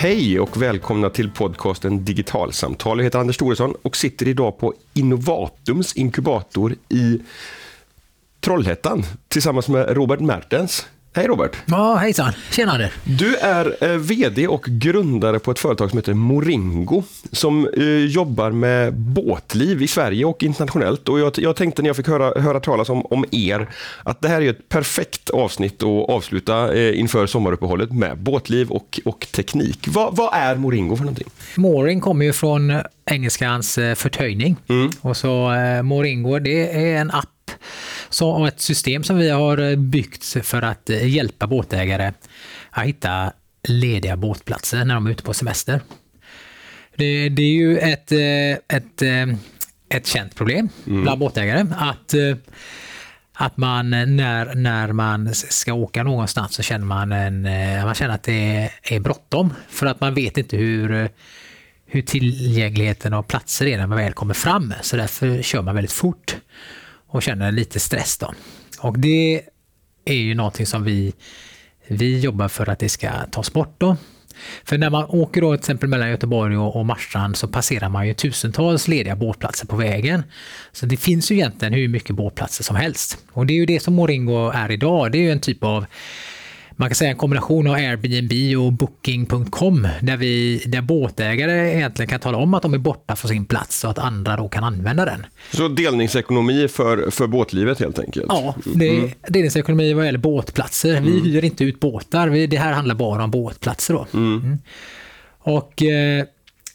Hej och välkomna till podcasten Digitalsamtal. Jag heter Anders Thoresson och sitter idag på Innovatums inkubator i Trollhättan tillsammans med Robert Mertens. Hej Robert! Ja, hejsan! Tjenare! Du är eh, VD och grundare på ett företag som heter Moringo som eh, jobbar med båtliv i Sverige och internationellt. Och jag, jag tänkte när jag fick höra, höra talas om, om er att det här är ett perfekt avsnitt att avsluta eh, inför sommaruppehållet med båtliv och, och teknik. Va, vad är Moringo för någonting? Mooring kommer ju från engelskans eh, förtöjning. Mm. Och så eh, Moringo, det är en app så ett system som vi har eh, byggt för att eh, hjälpa båtägare att hitta lediga båtplatser när de är ute på semester. Det, det är ju ett, eh, ett, ett känt problem mm. bland båtägare att, att man när, när man ska åka någonstans så känner man, en, man känner att det är bråttom för att man vet inte hur hur tillgängligheten av platser är när man väl kommer fram. Så därför kör man väldigt fort och känner lite stress. Då. Och det är ju någonting som vi, vi jobbar för att det ska tas bort. Då. För när man åker då till exempel mellan Göteborg och, Marstrand så passerar man ju tusentals lediga båtplatser på vägen. Så det finns ju egentligen hur mycket båtplatser som helst. Och det är ju det som Moringo är idag. Det är ju en typ av man kan säga en kombination av Airbnb och Booking.com där, vi, där båtägare egentligen kan tala om att de är borta från sin plats så att andra då kan använda den. Så delningsekonomi för, för båtlivet helt enkelt? Ja, det är mm. delningsekonomi vad gäller båtplatser. Vi mm. hyr inte ut båtar, vi, det här handlar bara om båtplatser. Då. Mm. mm. Och eh,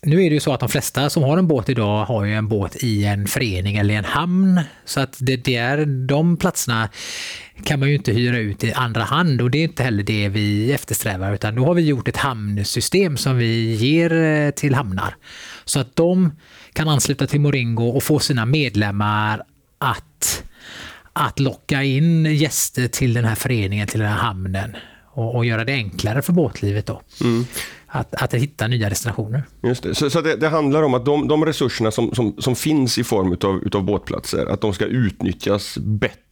nu är det ju så att de flesta som har en båt idag har ju en båt i en förening eller i en hamn. Så att det där, de platserna kan man ju inte hyra ut i andra hand och det är inte heller det vi eftersträvar utan då har vi gjort ett hamnsystem som vi ger eh, till hamnar. Så att de kan ansluta till Moringo och få sina medlemmar att, att locka in gäster till den här föreningen, till den här hamnen och, och göra det enklare för båtlivet då. Mm att, att hitta nya destinationer. Just det. Så, så det, det, handlar om att de, de resurserna som, som, som, finns i form utav, utav båtplatser, att de ska utnyttjas bättre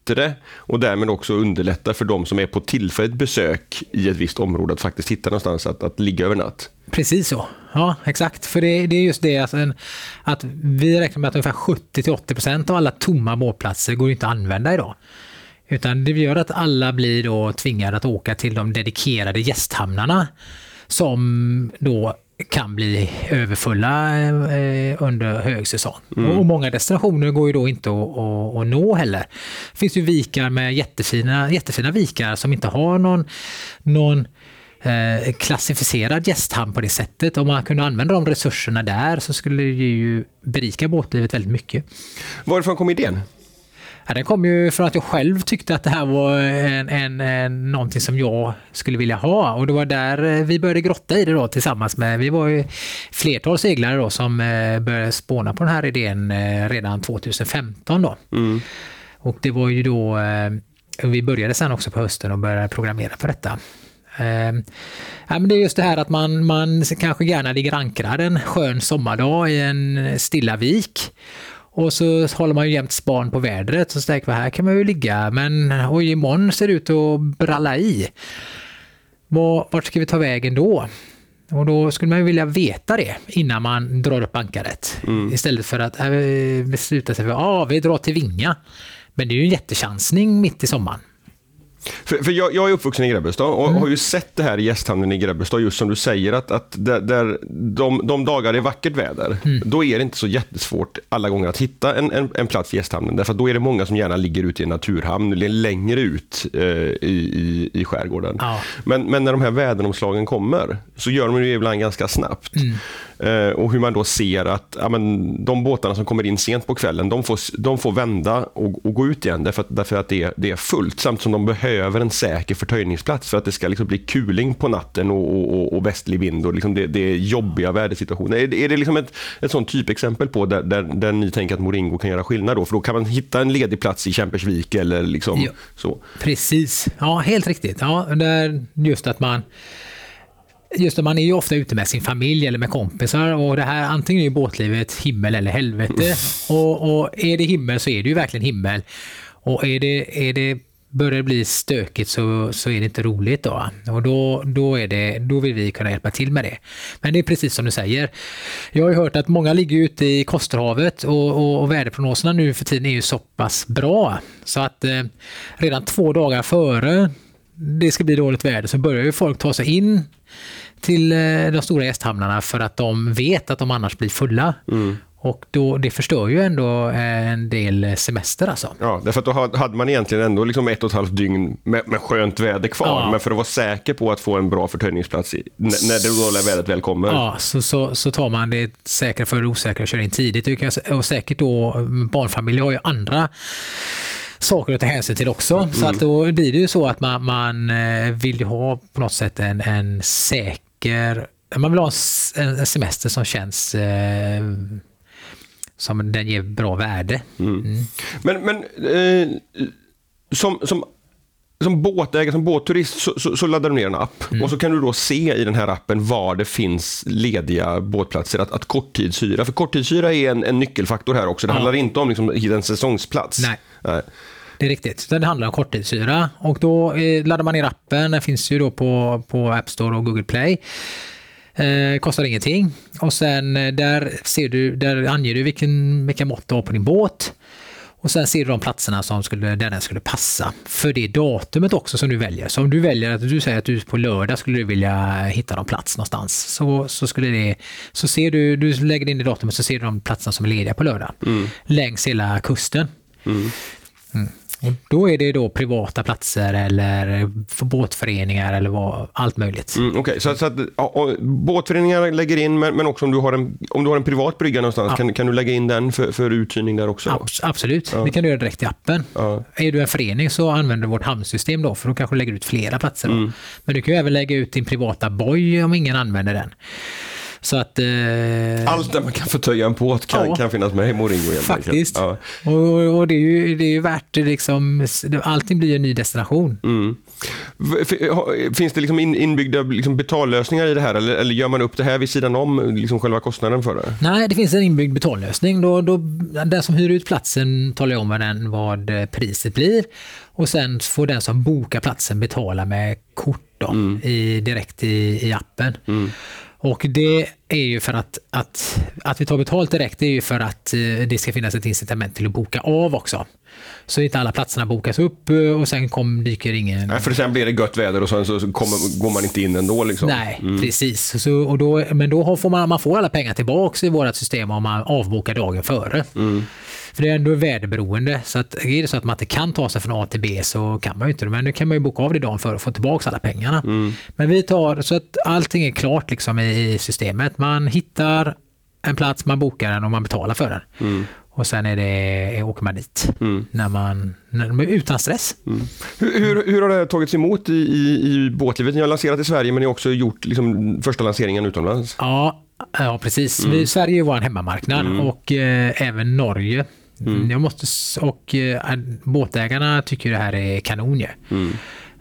och därmed också underlätta för de som är på tillfälligt besök i ett visst område att faktiskt hitta någonstans att, att ligga över natt. Precis så. Ja, exakt. För det, det är just det att, en, att vi räknar med att ungefär 70-80% av alla tomma båtplatser går inte att använda idag. Utan det gör att alla blir då tvingade att åka till de dedikerade gästhamnarna som då kan bli överfulla eh, under högsäsong. Mm. Och många destinationer går ju då inte att, att, att, nå heller. Det finns ju vikar med jättefina, jättefina vikar som inte har någon, någon eh, klassificerad gästhamn på det sättet. Om man kunde använda de resurserna där så skulle det ju berika båtlivet väldigt mycket. Varifrån kom idén? Ja, den kom ju från att jag själv tyckte att det här var en, en, en, någonting som jag skulle vilja ha. Och det var där eh, vi började grotta i det då tillsammans med, vi var ju flertal seglare då som eh, började spåna på den här idén eh, redan 2015 då. Mm. Och det var ju då, vi började sen också på hösten och började programmera på detta. Ja, men det är just det här att man, man kanske gärna ligger ankrad en skön sommardag i en stilla vik och så håller man ju jämt span på vädret. Så tänker man, här kan man ju ligga, men oj, imorgon ser det ut att bralla i. Vart ska vi ta vägen då? Och då skulle man ju vilja veta det innan man drar upp ankaret. Mm. Istället för att äh, besluta sig för att ah, vi drar till Vinga. Men det är ju en jättechansning mitt i sommaren. För, för jag, jag, är uppvuxen i Grebbestad och mm. har ju sett det här i gästhamnen i Grebbestad, just som du säger, att, att där, där de, de dagar det är vackert väder, mm. då är det inte så jättesvårt alla gånger att hitta en, en, en plats i gästhamnen. Därför att då är det många som gärna ligger ute i en naturhamn, längre ut eh, i, i, i skärgården. Ja. Men, men när de här väderomslagen kommer, så gör de det ibland ganska snabbt. Mm. Eh, och hur man då ser att ja, men, de båtarna som kommer in sent på kvällen, de får, de får vända och, och gå ut igen därför att, därför att det, det är fullt. Samtidigt som de behöver en säker förtöjningsplats för att det ska liksom bli kuling på natten och, och, och västlig vind och liksom det, det är jobbiga vädersituationer. Är, är det liksom ett, ett sånt typexempel på där, där, där ni tänker att Moringo kan göra skillnad då? För då kan man hitta en ledig plats i Kämpersvik eller liksom ja, så. Precis, ja helt riktigt. Ja, där just att man just det, man är ju ofta ute med sin familj eller med kompisar och det här antingen är båtlivet himmel eller helvete. Och, och, är det himmel så är det ju verkligen himmel. Och är det, är det börjar det bli stökigt så, så är det inte roligt då. Och då, då, är det, då vill vi kunna hjälpa till med det. Men det är precis som du säger. Jag har ju hört att många ligger ute i Kosterhavet och, och, och väderprognoserna nu för tiden är ju så pass bra så att eh, redan två dagar före det ska bli dåligt väder så börjar ju folk ta sig in till eh, de stora gästhamnarna för att de vet att de annars blir fulla. Mm. Och då, det förstör ju ändå eh, en del semester alltså. Ja, därför att då hade man egentligen ändå liksom ett och ett halvt dygn med, med skönt väder kvar. Ja. Men för att vara säker på att få en bra förtöjningsplats i, när det dåliga vädret väl kommer. Ja, så, så, så tar man det säkra för det osäkra och kör in tidigt. Och säkert då, barnfamiljer har ju andra saker att ta hänsyn till också. Mm. Så att då blir det ju så att man, man eh, vill ju ha på något sätt en, en säker man vill ha en semester som känns eh, som den ger bra värde. Mm. Mm. Men, men eh, som, som, som båtägare, som båtturist, så, så, så, laddar du ner en app mm. och så kan du då se i den här appen var det finns lediga båtplatser att, att korttidshyra. För korttidshyra är en, en nyckelfaktor här också. Det ja. handlar inte om liksom, en säsongsplats. Nej. Nej. Det är riktigt. Det handlar om korttidshyra och då eh, laddar man ner appen. Den finns ju då på, på App Store och Google Play. Eh, kostar ingenting. Och sen eh, där, ser du, där anger du vilken, vilka mått du har på din båt. Och sen ser du de platserna som skulle, där den skulle passa för det datumet också som du väljer. Så om du väljer att du säger att du på lördag skulle du vilja hitta någon plats någonstans. Så, så skulle det, så ser du, du lägger in det datumet så ser du de platserna som är lediga på lördag. Mm. Längs hela kusten. Mm. Mm. Och då är det då privata platser eller båtföreningar eller vad, allt möjligt. Mm, Okej, okay. så, så att ja, båtföreningar lägger in, men, men också om du har en, om du har en privat brygga någonstans, ja. kan, kan du lägga in den för, för uthyrning där också? Abs absolut, ja. det kan du göra direkt i appen. Är du en förening så använder du vårt hamnsystem då, för då kanske du lägger ut flera platser. Mm. Men du kan ju även lägga ut din privata boj om ingen använder den. Så att, eh, Allt där man kan få töja en båt kan, ja, kan finnas med i Moringo. Faktiskt. Ja. Och, och, det, är ju, det är ju värt liksom, allting blir en ny destination. Mm. Finns det liksom inbyggda liksom betallösningar i det här eller, eller, gör man upp det här vid sidan om liksom själva kostnaden för det? Nej, det finns en inbyggd betallösning. Då, då, den som hyr ut platsen talar om vad, den, vad priset blir och sen får den som bokar platsen betala med kort då, mm. i, direkt i, i appen. Mm. Och det är ju för att, att, att vi tar betalt direkt, det är ju för att eh, det ska finnas ett incitament till att boka av också. Så inte alla platserna bokas upp eh, och sen kom, dyker ingen... Nej, för sen blir det gött väder och sen så kommer, går man inte in ändå. Liksom. Nej, mm. precis. Så, och då, men då får man, man får alla pengar tillbaka i vårt system om man avbokar dagen före. Mm. För det är ändå väderberoende. Så att är det så att man inte kan ta sig från A till B så kan man ju inte det. Men nu kan man ju boka av det dagen för att få tillbaka alla pengarna. Mm. Men vi tar så att allting är klart liksom i systemet. Man hittar en plats, man bokar den och man betalar för den. Mm. Och sen är det, åker man dit mm. när man, när, utan stress. Mm. Hur, hur, hur, har det tagits emot i, i, i båtlivet? Ni har lanserat i Sverige men ni har också gjort liksom, första lanseringen utomlands. Ja, ja precis. Mm. Vi, Sverige är vår hemmamarknad mm. och eh, även Norge Mm. Jag måste, och äh, båtägarna tycker det här är kanon ju. Mm.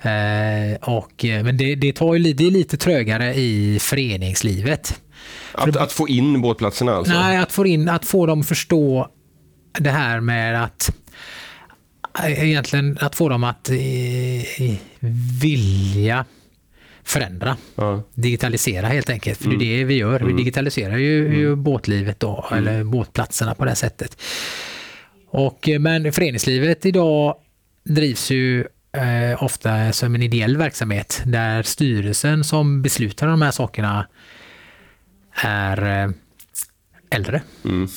Eh, och, eh, men det, det, tar ju, det är lite trögare i föreningslivet. Att, att, få in båtplatserna alltså? Nej, att få, in, att få dem förstå det här med att egentligen att få dem att eh, vilja förändra. Ja. Digitalisera helt enkelt. För mm. det är det vi gör. Vi mm. digitaliserar ju, mm. ju båtlivet då, mm. eller båtplatserna på det sättet. Och, eh, men föreningslivet idag drivs ju eh, ofta som en ideell verksamhet där styrelsen som beslutar om de här sakerna är eh, äldre mm.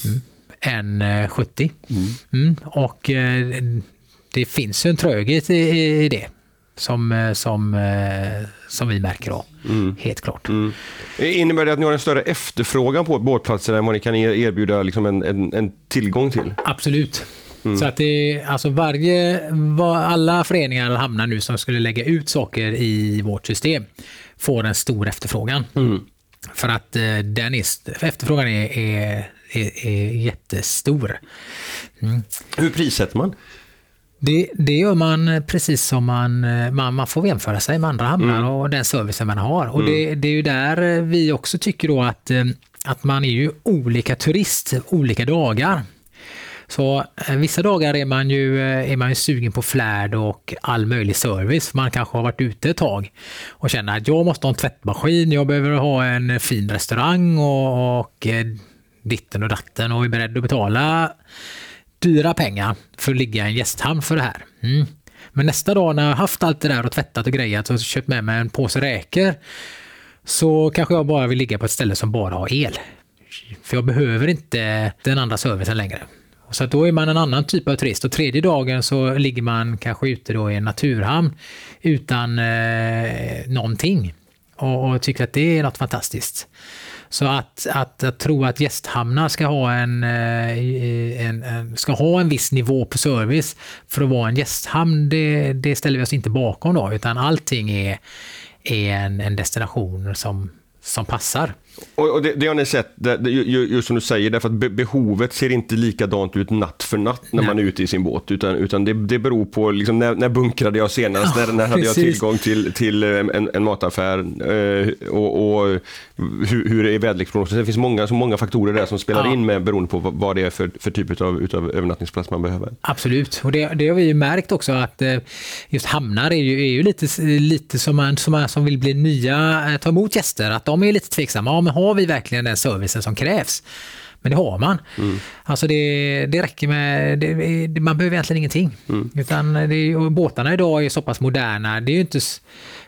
Mm, än 70. Eh, mm. mm. Och eh, det finns ju en tröghet i, i det som, eh, som, som vi märker då. Mm. Helt klart. Mm. Innebär det att ni har en större efterfrågan på båtplatser än vad ni kan erbjuda liksom en, en, en tillgång till? Absolut. Mm. Så att det alltså varje, alla föreningar och hamnar nu som skulle lägga ut saker i vårt system får en stor efterfrågan. Mm. För att eh, den är, efterfrågan är, är, är, är jättestor. Mm. Hur prissätter man? Det, det gör man precis som man, eh, man, man får jämföra sig med andra hamnar mm. och den servicen man har. Och det, mm. det, är ju där vi också tycker då att, eh, att man är ju olika turist olika dagar. Så eh, vissa dagar är man, ju, eh, är man ju sugen på flärd och all möjlig service. Man kanske har varit ute ett tag och känner att jag måste ha en tvättmaskin, jag behöver ha en fin restaurang och, och eh, ditten och datten och är beredd att betala dyra pengar för att ligga i en gästhamn för det här. Mm. Men nästa dag när jag haft allt det där och tvättat och grejat och köpt med mig en påse räkor så kanske jag bara vill ligga på ett ställe som bara har el. För jag behöver inte den andra servicen längre. Så då är man en annan typ av turist och tredje dagen så ligger man kanske ute då i en naturhamn utan eh, någonting och, och tycker att det är något fantastiskt. Så att, att, att tro att gästhamnar ska ha en, eh, en, en, ska ha en viss nivå på service för att vara en gästhamn, det, det ställer vi oss inte bakom då, utan allting är, är en, en destination som, som passar. Och, det, det, har ni sett, det, just som du säger, därför att behovet ser inte likadant ut natt för natt när Nej. man är ute i sin båt, utan, utan det, det beror på liksom, när, när bunkrade jag senast, ja, när, när hade jag tillgång till, till eh, en, en mataffär eh, och, och hur, hur är väderleksprognosen. Det finns många, så många faktorer där som spelar ja. in med beroende på vad det är för, för typ av utav övernattningsplats man behöver. Absolut, och det, det har vi ju märkt också att eh, just hamnar är ju, är ju lite, lite som man som, som vill bli nya, ta emot gäster, att de är lite tveksamma men har vi verkligen den servicen som krävs? Men det har man. Mm. Alltså det, det räcker med, det, man behöver egentligen ingenting. Mm. Utan det, båtarna idag är så pass moderna, det är inte,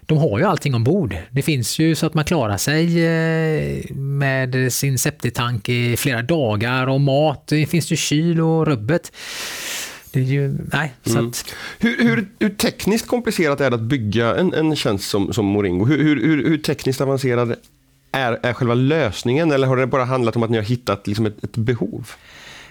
de har ju allting ombord. Det finns ju så att man klarar sig eh, med sin septitank i flera dagar och mat, det finns ju kyl och rubbet. Det är ju, nej, mm. att... hur, hur, hur, tekniskt komplicerat är det att bygga en, en tjänst som, som Moringo? Hur, hur, hur tekniskt avancerad är, är själva lösningen eller har det bara handlat om att ni har hittat liksom ett, ett behov?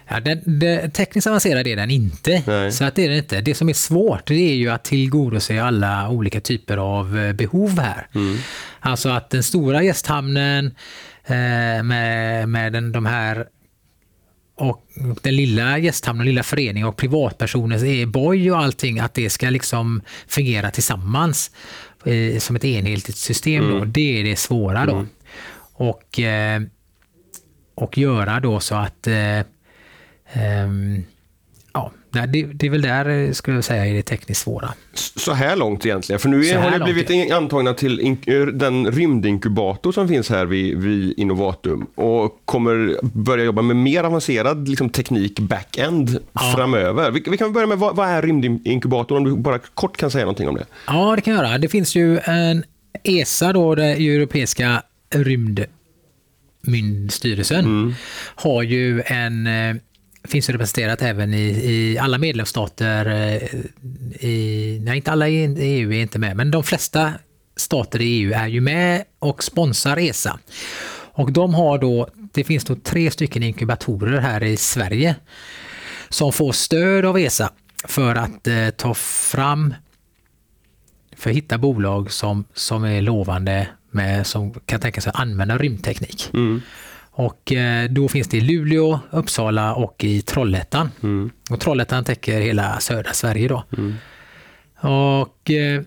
Ja, det, det, tekniskt avancerad är den inte. Nej. Så att det är det inte. Det som är svårt det är ju att tillgodose alla olika typer av eh, behov här. Mm. Alltså att den stora gästhamnen eh, med, med den, de här och den lilla gästhamnen, lilla föreningen och privatpersoners e-boy och allting, att det ska liksom fungera tillsammans eh, som ett enhetligt system. Mm. Då, det är det svåra. då. Mm. Och, eh, och göra då så att eh, ehm, Ja, det, det är väl där, eh, skulle jag säga, är det tekniskt svåra. Så här långt egentligen? För nu är, har ni blivit långt. antagna till den rymdinkubator som finns här vid, vid Innovatum och kommer börja jobba med mer avancerad liksom, teknik back-end ja. framöver. Vi, vi, kan börja med, vad, vad är rymdinkubatorn? Om du bara kort kan säga någonting om det. Ja, det kan jag göra. Det finns ju en ESA, då, det europeiska rymdmyndigstyrelsen mm. har ju en eh, finns representerat även i, i alla medlemsstater. Eh, I, nej, inte alla i EU är inte med, men de flesta stater i EU är ju med och sponsrar ESA. Och de har då, det finns då tre stycken inkubatorer här i Sverige som får stöd av ESA för att eh, ta fram, för att hitta bolag som, som är lovande med, som kan tänka sig att använda rymdteknik. Mm. Och eh, då finns det i Luleå, Uppsala och i Trollhättan. Mm. Och Trollhättan täcker hela södra Sverige då. Mm. Och eh,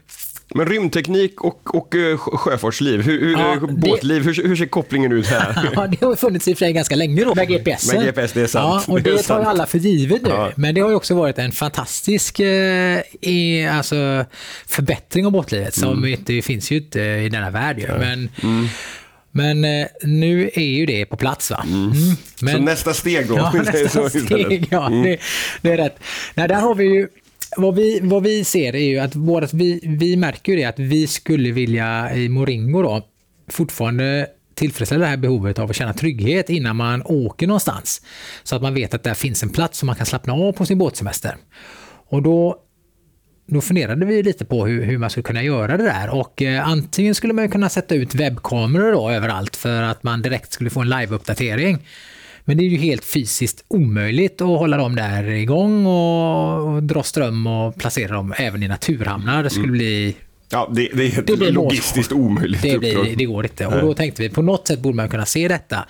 men rymdteknik och, och uh, sjöfartsliv, hur, hur, ja, båtliv, det, hur, hur, ser kopplingen ut här? ja, det har funnits i och för sig ganska länge då med GPS. Med GPS, det är sant. Ja, och det, det tar alla för givet nu. Ja. Men det har också varit en fantastisk eh, alltså, förbättring av båtlivet som mm. inte finns ju inte i denna värld. Ju. Men, mm. Men eh, nu är ju det på plats. va? Mm. Mm. Men, så nästa steg då? Ja, nästa steg, ja mm. det, det, är rätt. Nej, där har vi ju vad vi, vad vi ser är ju att, vårat, vi, vi märker ju det att vi skulle vilja i Moringo då fortfarande tillfredsställa det här behovet av att känna trygghet innan man åker någonstans. Så att man vet att där finns en plats som man kan slappna av på sin båtsemester. Och då då funderade vi lite på hur, hur, man skulle kunna göra det där och eh, antingen skulle man kunna sätta ut webbkameror då överallt för att man direkt skulle få en live-uppdatering. Men det är ju helt fysiskt omöjligt att hålla dem där igång och, och dra ström och placera dem även i naturhamnar. Det skulle mm. bli Ja, det, det är det logistiskt omöjligt. Det, blir, det går inte. Och då tänkte vi på något sätt borde man kunna se detta.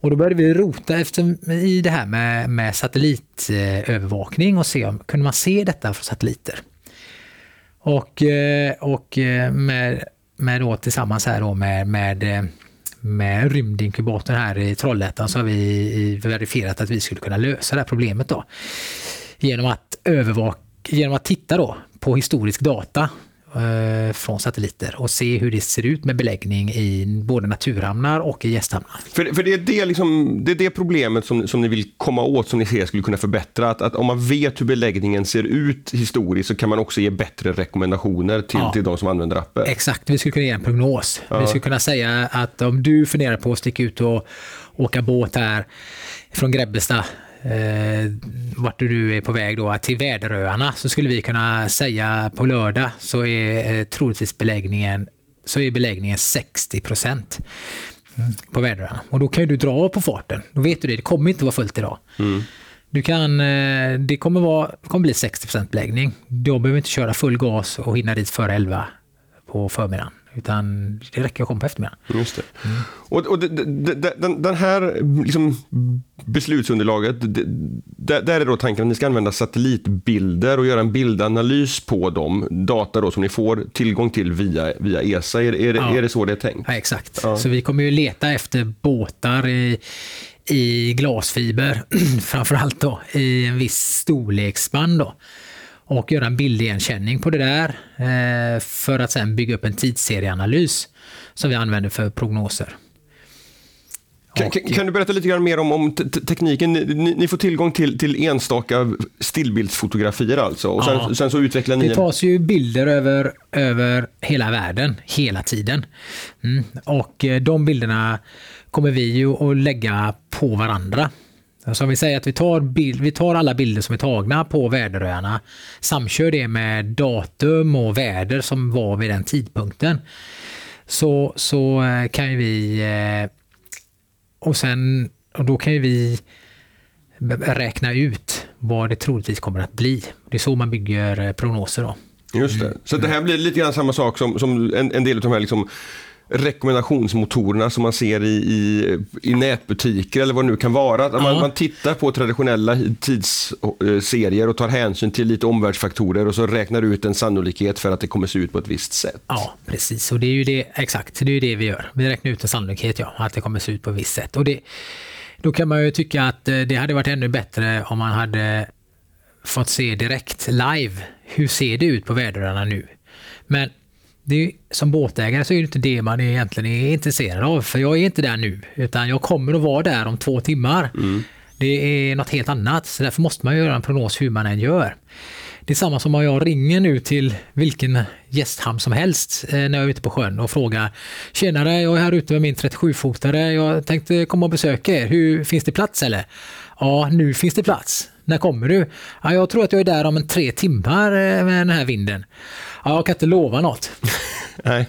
Och då började vi rota efter, i det här med, med satellitövervakning och se om kunde man se detta från satelliter. Och, eh, och eh, med, med då tillsammans här då med, med, eh, med rymdinkubatorn här i Trollhättan så har vi verifierat att vi skulle kunna lösa det här problemet då. Genom att övervaka, genom att titta då på historisk data från satelliter och se hur det ser ut med beläggning i både naturhamnar och i gästhamnar. För, för det, är det, liksom, det är det problemet som, som ni vill komma åt, som ni ser skulle kunna förbättra. Att, att om man vet hur beläggningen ser ut historiskt så kan man också ge bättre rekommendationer till, ja. till de som använder appen. Exakt, vi skulle kunna ge en prognos. Ja. Vi skulle kunna säga att om du funderar på att sticka ut och åka båt här från Grebbestad eh, vart du är på väg då, till Väderöarna så skulle vi kunna säga på lördag så är eh, troligtvis beläggningen, så är beläggningen 60 procent på Väderöarna. Och då kan du dra på farten. Då vet du det, det kommer inte vara fullt idag. Mm. Du kan, eh, det kommer, vara, kommer bli 60 procent beläggning. Då behöver inte köra full gas och hinna dit före 11 på förmiddagen. Utan det räcker att komma på eftermiddagen. Just det. Mm. Och, och det, det, den, den, här liksom, beslutsunderlaget, där är då tanken att ni ska använda satellitbilder och göra en bildanalys på dem. Data då som ni får tillgång till via, via ESA. Är, är, ja. är det så det är tänkt? Ja, exakt. Ja. Så vi kommer ju leta efter båtar i, i glasfiber, framförallt då i en viss storleksspann. Då och göra en bildigenkänning på det där eh, för att sen bygga upp en tidsserieanalys som vi använder för prognoser. Kan, kan, du berätta lite grann mer om, om tekniken? Ni, ni, får tillgång till, till enstaka stillbildsfotografier alltså och sen, ja. sen, så utvecklar ni... Det tas ju bilder över, över hela världen hela tiden. Mm. Och eh, de bilderna kommer vi ju att lägga på varandra. Så om vi säger att vi tar, bild, vi tar alla bilder som är tagna på väderöarna, samkör det med datum och väder som var vid den tidpunkten. Så, så eh, kan vi... Eh, och sen... Och då kan vi räkna ut vad det troligtvis kommer att bli. Det är så man bygger eh, prognoser. Då. Just det. Så det här blir lite grann samma sak som, som en, en del av de här liksom rekommendationsmotorerna som man ser i, i, i nätbutiker eller vad det nu kan vara. Att man, man tittar på traditionella tidsserier och tar hänsyn till lite omvärldsfaktorer och så räknar ut en sannolikhet för att det kommer se ut på ett visst sätt. Ja, precis. Och det är ju det, exakt, det är ju det vi gör. Vi räknar ut en sannolikhet, ja, att det kommer se ut på ett visst sätt. Och det, då kan man ju tycka att eh, det hade varit ännu bättre om man hade fått se direkt live. Hur ser det ut på väderarna nu? Men det är, som båtägare så är det inte det man egentligen är intresserad av. För jag är inte där nu, utan jag kommer att vara där om två timmar. Mm. Det är något helt annat, så därför måste man göra en prognos hur man än gör. Det är samma som om jag ringer nu till vilken gästhamn som helst eh, när jag är ute på sjön och frågar Tjenare, jag är här ute med min 37-fotare. Jag tänkte komma och besöka er. Hur, finns det plats eller? Ja, nu finns det plats. När kommer du? Ja, jag tror att jag är där om en tre timmar eh, med den här vinden. Ja, jag kan inte lova något. Nej.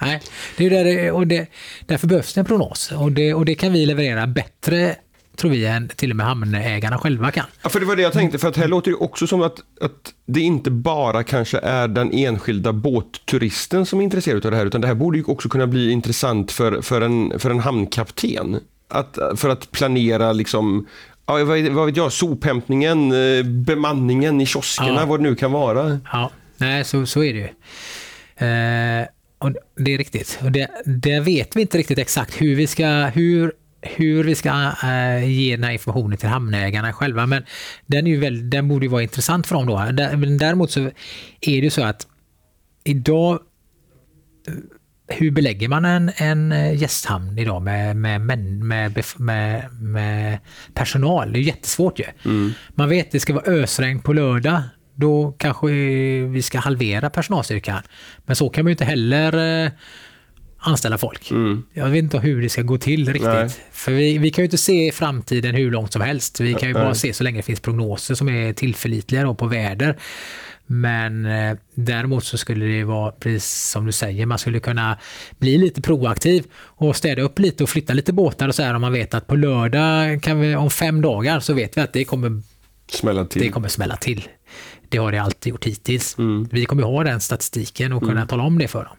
Nej, det är där, och det, därför behövs det en prognos. Och det, och det kan vi leverera bättre tror vi än till och med hamnägarna själva kan. Ja, för det var det jag tänkte, för att här låter det också som att, att det inte bara kanske är den enskilda båtturisten som är intresserad av det här, utan det här borde ju också kunna bli intressant för, för, en, för en hamnkapten. Att, för att planera liksom, ja, vad, vad vet jag, sophämtningen, eh, bemanningen i kioskerna, ja. vad det nu kan vara. Ja, nej så, så är det ju. Eh, och det är riktigt. Och det, det, vet vi inte riktigt exakt hur vi ska, hur, hur vi ska eh, ge den här informationen till hamnägarna själva. Men den, är väl, den borde ju vara intressant för dem då. Däremot så är det så att idag hur belägger man en, en eh, gästhamn idag med, med, med, med, med personal? Det är jättesvårt ju. Mm. Man vet att det ska vara ösregn på lördag. Då kanske vi ska halvera personalstyrkan. Men så kan man ju inte heller eh, anställa folk. Mm. Jag vet inte hur det ska gå till riktigt. Nej. För vi, vi kan ju inte se framtiden hur långt som helst. Vi kan ju bara se så länge det finns prognoser som är tillförlitliga på väder. Men eh, däremot så skulle det vara precis som du säger, man skulle kunna bli lite proaktiv och städa upp lite och flytta lite båtar och så här om man vet att på lördag kan vi, om fem dagar så vet vi att det kommer smälla till. Det kommer smälla till. Det har det alltid gjort hittills. Mm. Vi kommer ha den statistiken och kunna mm. tala om det för dem.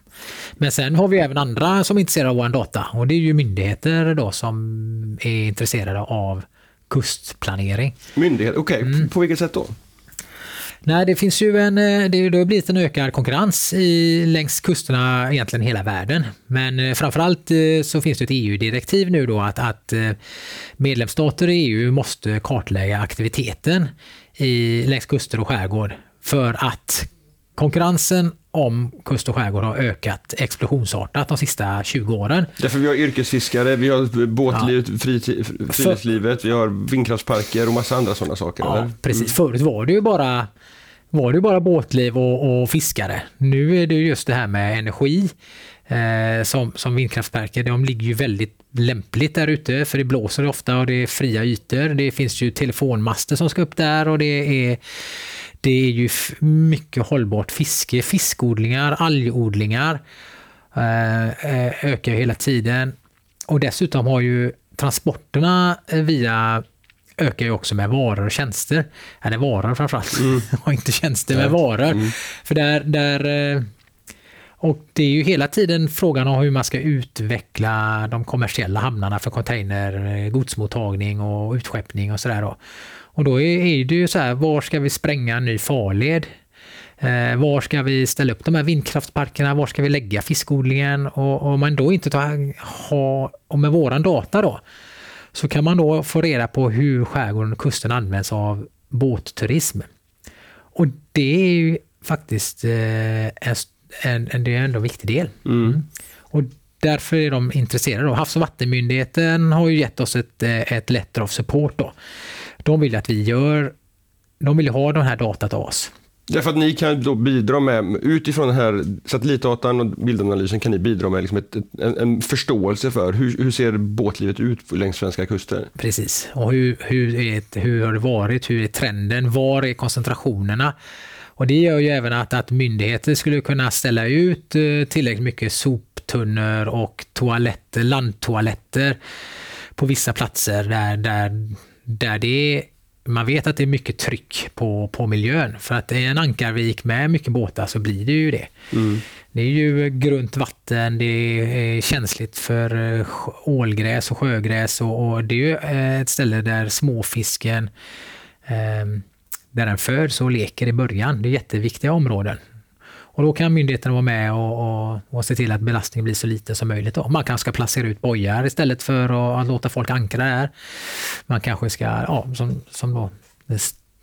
Men sen har vi även andra som är intresserade av vår data och det är ju myndigheter då som är intresserade av kustplanering. Myndighet, okej. Okay. Mm. På vilket sätt då? Nej, det finns ju en, eh, det, det har blivit en ökad konkurrens i, längs kusterna egentligen hela världen. Men eh, framförallt eh, så finns det ett EU-direktiv nu då att, att medlemsstater i EU måste kartlägga aktiviteten i, längs kuster och skärgård för att konkurrensen om kust och skärgård har ökat explosionsartat de sista 20 åren. Därför vi har yrkesfiskare, vi har båtlivet, ja. friluftslivet, vi har vindkraftsparker och massa andra sådana saker. Ja, eller? precis. Mm. Förut var det ju bara var det bara båtliv och, och fiskare. Nu är det just det här med energi eh, som, som vindkraftsparker. De ligger ju väldigt lämpligt där ute för det blåser ofta och det är fria ytor. Det finns ju telefonmaster som ska upp där och det är det är ju mycket hållbart fiske. Fiskodlingar, algodlingar eh, eh, ökar hela tiden. Och dessutom har ju transporterna eh, via ökar ju också med varor och tjänster. Eller varor framförallt, mm. och inte tjänster med varor. Mm. För där, där och det är ju hela tiden frågan om hur man ska utveckla de kommersiella hamnarna för container, eh, godsmottagning och utskeppning och sådär. Och då är det ju så här, var ska vi spränga en ny farled? Eh, var ska vi ställa upp de här vindkraftsparkerna? Var ska vi lägga fiskodlingen? Och om man då inte tar, ha, och med våran data då, så kan man då få reda på hur skärgården och kusten används av båtturism. Och det är ju faktiskt eh, en, en, en, det är ändå en viktig del. Mm. mm. Och därför är de intresserade. Havs och vattenmyndigheten har ju gett oss ett, eh, ett letter of support. Då. De vill att vi gör, de vill ha den här datat av oss. Därför att ni kan då bidra med, utifrån den här satellitdatan och bildanalysen kan ni bidra med liksom ett, en, en, förståelse för hur, hur ser båtlivet ut längs svenska kuster? Precis, och hur, hur, är, hur har det varit? Hur är trenden? Var är koncentrationerna? Och det gör ju även att, att myndigheter skulle kunna ställa ut eh, tillräckligt mycket soptunnor och toaletter, landtoaletter på vissa platser där, där där det är, man vet att det är mycket tryck på, på miljön. För att är en ankarvik med mycket båtar så blir det ju det. Mm. Det är ju grunt vatten, det är känsligt för eh, ålgräs och sjögräs och, och det är ju eh, ett ställe där småfisken eh, där den föds och leker i början. Det är jätteviktiga områden. Och då kan myndigheterna vara med och, och, och se till att belastningen blir så liten som möjligt. Då. Man kanske ska placera ut bojar istället för att, att låta folk ankra där. Man kanske ska, ja, som, som då,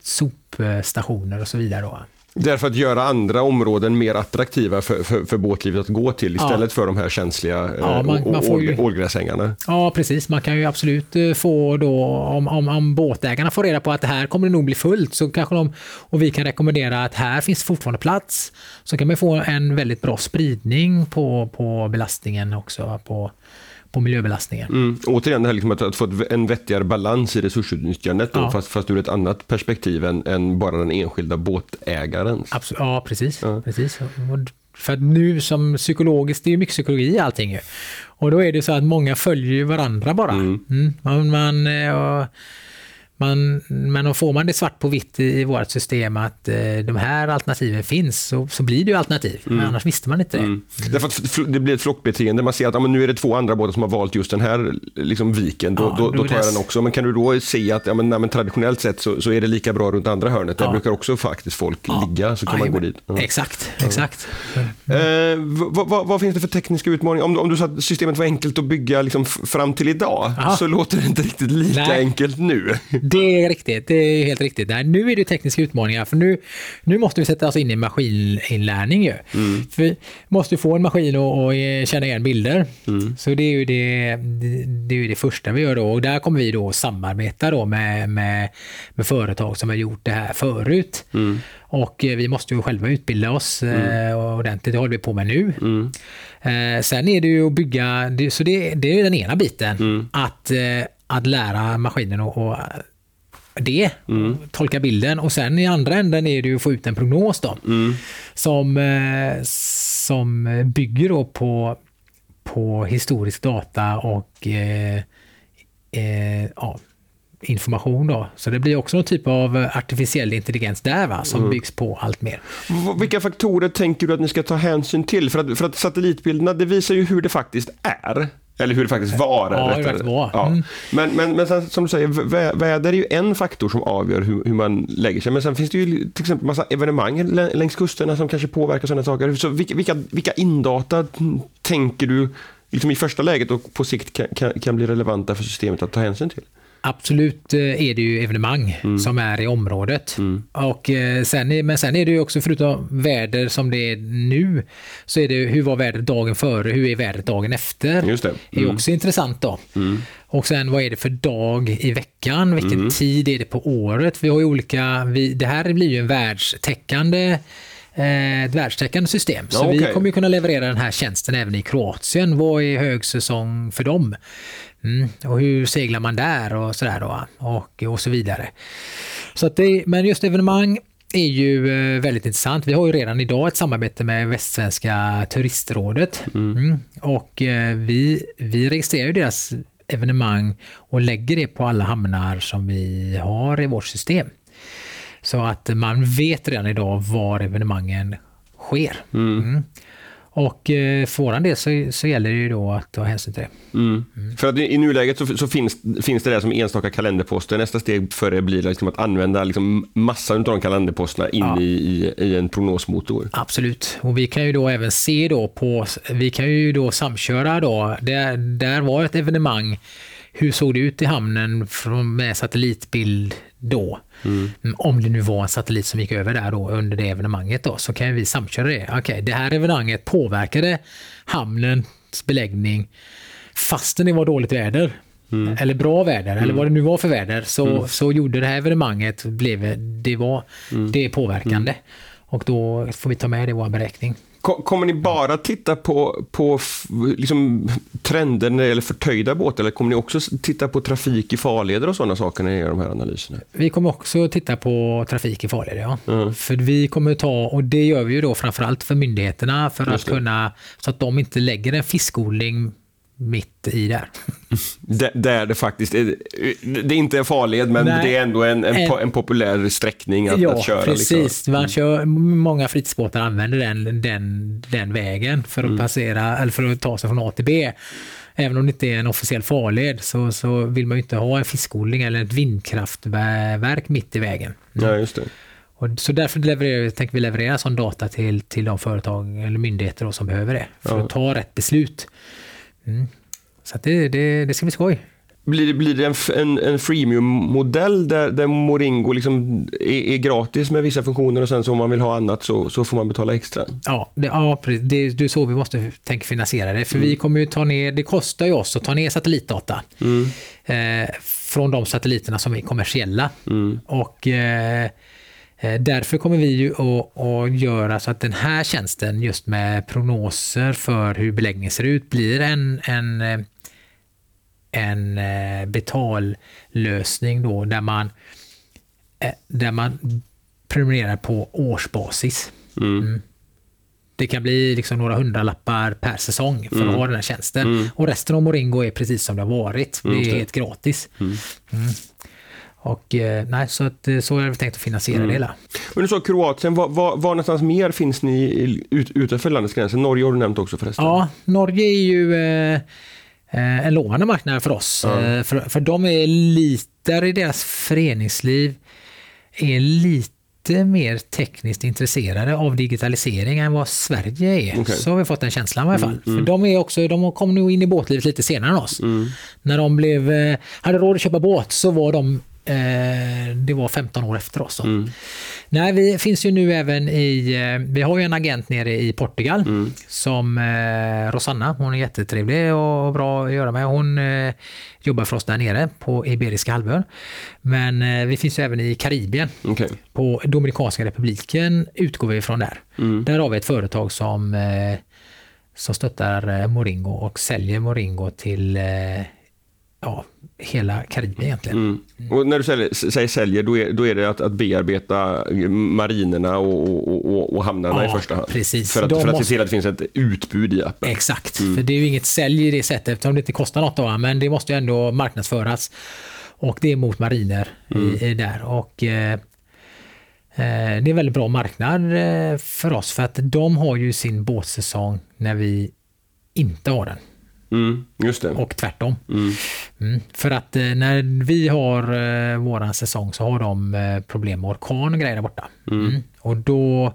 sopstationer och så vidare. Då. Därför att göra andra områden mer attraktiva för, för, för båtlivet att gå till istället ja. för de här känsliga ja, man, man får ju, ålgräsängarna. Ja, precis. Man kan ju absolut eh, få då, om, om, om båtägarna får reda på att det här kommer det nog bli fullt, så kanske de, och vi kan rekommendera att här finns fortfarande plats, så kan man få en väldigt bra spridning på, på belastningen också på på miljöbelastningen. Mm. Återigen det här liksom att, att, få en vettigare balans i resursutnyttjandet då, ja. fast, fast ur ett annat perspektiv än, än bara den enskilda båtägarens. Absolut. Ja, precis. Ja. precis. För att nu som psykologiskt, det är mycket psykologi i allting ju. Och då är det så att många följer varandra bara. Mm. Mm. Man, man och, man, men får man det svart på vitt i, i vårt system att eh, de här alternativen finns så, så blir det ju alternativ. Mm. Annars visste man inte det. Mm. Därför att det blir ett flockbeteende. Man ser att ja, nu är det två andra båtar som har valt just den här liksom, viken. Då, ja, då, då tar jag den också. Men kan du då se att ja, men, nej, men traditionellt sett så, så, är det lika bra runt andra hörnet. Där ja. brukar också faktiskt folk ligga. Så kan man gå dit. Exakt, exakt. Eh, vad, vad, vad, finns det för tekniska utmaningar? Om, om du sa att systemet var enkelt att bygga liksom, fram till idag så låter det inte riktigt lika nej. enkelt nu. Det är riktigt. Det är helt riktigt. Där. Nu är det tekniska utmaningar, för nu, nu måste vi sätta oss in i maskininlärning. Ju. Mm. För vi måste få en maskin att känna igen bilder. Mm. Så det är, ju det, det, är det första vi gör då. Och där kommer vi då samarbeta då med, med, med företag som har gjort det här förut. Mm. Och eh, vi måste ju själva utbilda oss mm. eh, ordentligt. Det håller vi på med nu. Mm. Eh, sen är det ju att bygga, så det, det är den ena biten. Mm. Att, eh, att lära maskinen att det, mm. tolka bilden. Och sen i andra änden är det ju att få ut en prognos då. Mm. Som, eh, som bygger då på, på historisk data och eh, eh, ja, information. Då. Så det blir också någon typ av artificiell intelligens där va, som mm. byggs på allt mer. Vilka faktorer tänker du att ni ska ta hänsyn till? För att, för att satellitbilderna det visar ju hur det faktiskt är. Eller hur det faktiskt var. Ja, hur det faktiskt var. Ja. Mm. Men, men, men sen, som du säger, vä- väder är ju en faktor som avgör hur, hur man lägger sig. Men sen finns det ju till exempel massa evenemang lä- längs kusterna som kanske påverkar sådana saker. Så vilka, vilka, vilka indata tänker du liksom i första läget och på sikt kan, kan, kan bli relevanta för systemet att ta hänsyn till? Absolut eh, är det ju evenemang som är i området. Och eh, sen är, men sen är det ju också, förutom väder som det är nu, så är det hur var vädret dagen före, hur är vädret dagen efter? Just det. är ju också intressant då. Och sen vad är det för dag i veckan? Vilken tid är det på året? Vi har ju olika, vi, det här blir ju en världstäckande eh, ett världstäckande system. Så Ja, vi kommer ju kunna leverera den här tjänsten även i Kroatien. Vad är högsäsong för dem? Mm. Och hur seglar man där och sådär då? Och, och så vidare. Så att det, men just evenemang är ju eh, väldigt intressant. Vi har ju redan idag ett samarbete med Västsvenska turistrådet. Mm. Och eh, vi, vi registrerar ju deras evenemang och lägger det på alla hamnar som vi har i vårt system. Så att man vet redan idag var evenemangen sker. Mm. Och eh, för våran del så, så gäller det ju då att ta hänsyn till det. Mm. För att i, i nuläget så, så finns, finns det där som enstaka kalenderposter. Nästa steg för det blir liksom att använda liksom massan av de kalenderposterna in Ja. i, i, i en prognosmotor. Absolut. Och vi kan ju då även se då på, vi kan ju då samköra då, där, där var ett evenemang, hur såg det ut i hamnen från, med satellitbild då? Mm, Om det nu var en satellit som gick över där då under det evenemanget då, så kan vi samköra det. Okej, det här evenemanget påverkade hamnens beläggning fastän det var dåligt väder. Eller bra väder, eller vad det nu var för väder, så, så gjorde det här evenemanget, blev, det var det är påverkande. Och då får vi ta med det i vår beräkning. Ko- Kommer ni bara titta på, på liksom, trender när det gäller förtöjda båtar eller kommer ni också titta på trafik i farleder och sådana saker när ni gör de här analyserna? Vi kommer också titta på trafik i farleder, ja. Mm. För vi kommer ta, och det gör vi ju då framförallt för myndigheterna för att det. kunna, så att de inte lägger en fiskodling mitt i där. D- där det faktiskt är, det är inte en farled men Nej. det är ändå en, en, En- po- en populär sträckning att, ja, att köra. precis. Liksom. Man kör, många fritidsbåtar använder den, den, den vägen för att Mm. passera, eller för att ta sig från A till B. Även om det inte är en officiell farled så, så vill man ju inte ha en fiskodling eller ett vindkraftverk mitt i vägen. Ja, just det. Och så därför levererar, tänker vi leverera sån data till, till de företag eller myndigheter då som behöver det. För Ja. att ta rätt beslut. Mm. Så det, det, det ska bli skoj. Blir det, blir det en, en, en freemium-modell där, där Moringo liksom är, är gratis med vissa funktioner och sen så om man vill ha annat så, så får man betala extra? Ja, det, ja precis. det, det är så vi måste tänka finansiera det. För vi kommer ju ta ner, det kostar ju oss att ta ner satellitdata. Eh, från de satelliterna som är kommersiella. Och eh, eh, därför kommer vi ju att, att göra så att den här tjänsten just med prognoser för hur beläggningen ser ut blir en, en, eh, en eh, betallösning då där man, eh, där man prenumererar på årsbasis. Mm. Det kan bli liksom några hundralappar per säsong för att ha den här tjänsten. Och resten av Moringo är precis som det har varit. Det är helt gratis. Mm. Och eh, nej, så, att, eh, så är det tänkt att finansiera det hela. Men du sa Kroatien, var, var, var någonstans mer finns ni ut, utanför landets gränser? Norge har du nämnt också förresten. Ja, Norge är ju eh, eh, en lovande marknad för oss. Eh, för, för de är lite, där i deras föreningsliv är lite mer tekniskt intresserade av digitalisering än vad Sverige är. Okej. Så har vi fått en känsla i alla fall. För de, är också, de kom nog in i båtlivet lite senare än oss. När de blev, hade råd att köpa båt så var de eh, det var 15 år efter oss. Då. Nej, vi finns ju nu även i, eh, vi har ju en agent nere i Portugal som eh, Rosanna, hon är jättetrevlig och bra att göra med. Hon eh, jobbar för oss där nere på Iberiska halvön. Men vi finns ju även i Karibien. Okej. På Dominikanska republiken utgår vi ifrån där. Där har vi ett företag som, som stöttar Moringo och säljer Moringo till ja, hela Karibien egentligen. Mm. Och när du säljer, säger säljer, då är, då är det att, att bearbeta marinerna och, och, och, och hamnarna Ja, i första hand. precis. För att, De för att se till att det finns ett utbud i appen. Exakt, för det är ju inget sälj i det sättet eftersom det inte kostar något då, men det måste ju ändå marknadsföras. Och det är mot mariner i, i där. Och eh, eh, det är en väldigt bra marknad eh, för oss för att de har ju sin båtsäsong när vi inte har den. Mm, just det. och tvärtom. Mm. För att eh, när vi har eh, våran säsong så har de eh, problem med orkan och grejer där borta. Mm. Och då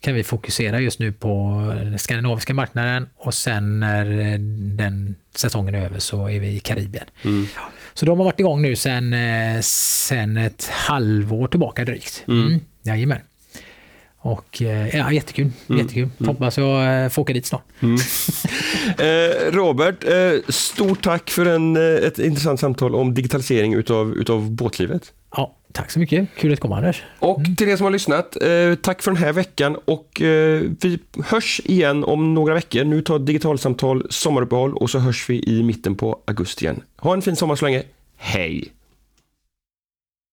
kan vi fokusera just nu på den skandinaviska marknaden och sen när eh, den säsongen är över så är vi i Karibien. Ja. Så de har varit igång nu sen, eh, sen ett halvår tillbaka drygt. Mm. Jajamän. Och eh, ja, jättekul. jättekul. Hoppas jag eh, får åka dit snart. Eh, Robert, eh, stort tack för en, eh, ett intressant samtal om digitalisering utav, utav båtlivet. Ja, tack så mycket. Kul att komma Anders. Och till er som har lyssnat, eh, tack för den här veckan och vi hörs igen om några veckor. Nu tar Digitalsamtal sommaruppehåll och så hörs vi i mitten på augusti igen. Ha en fin sommar så länge. Hej!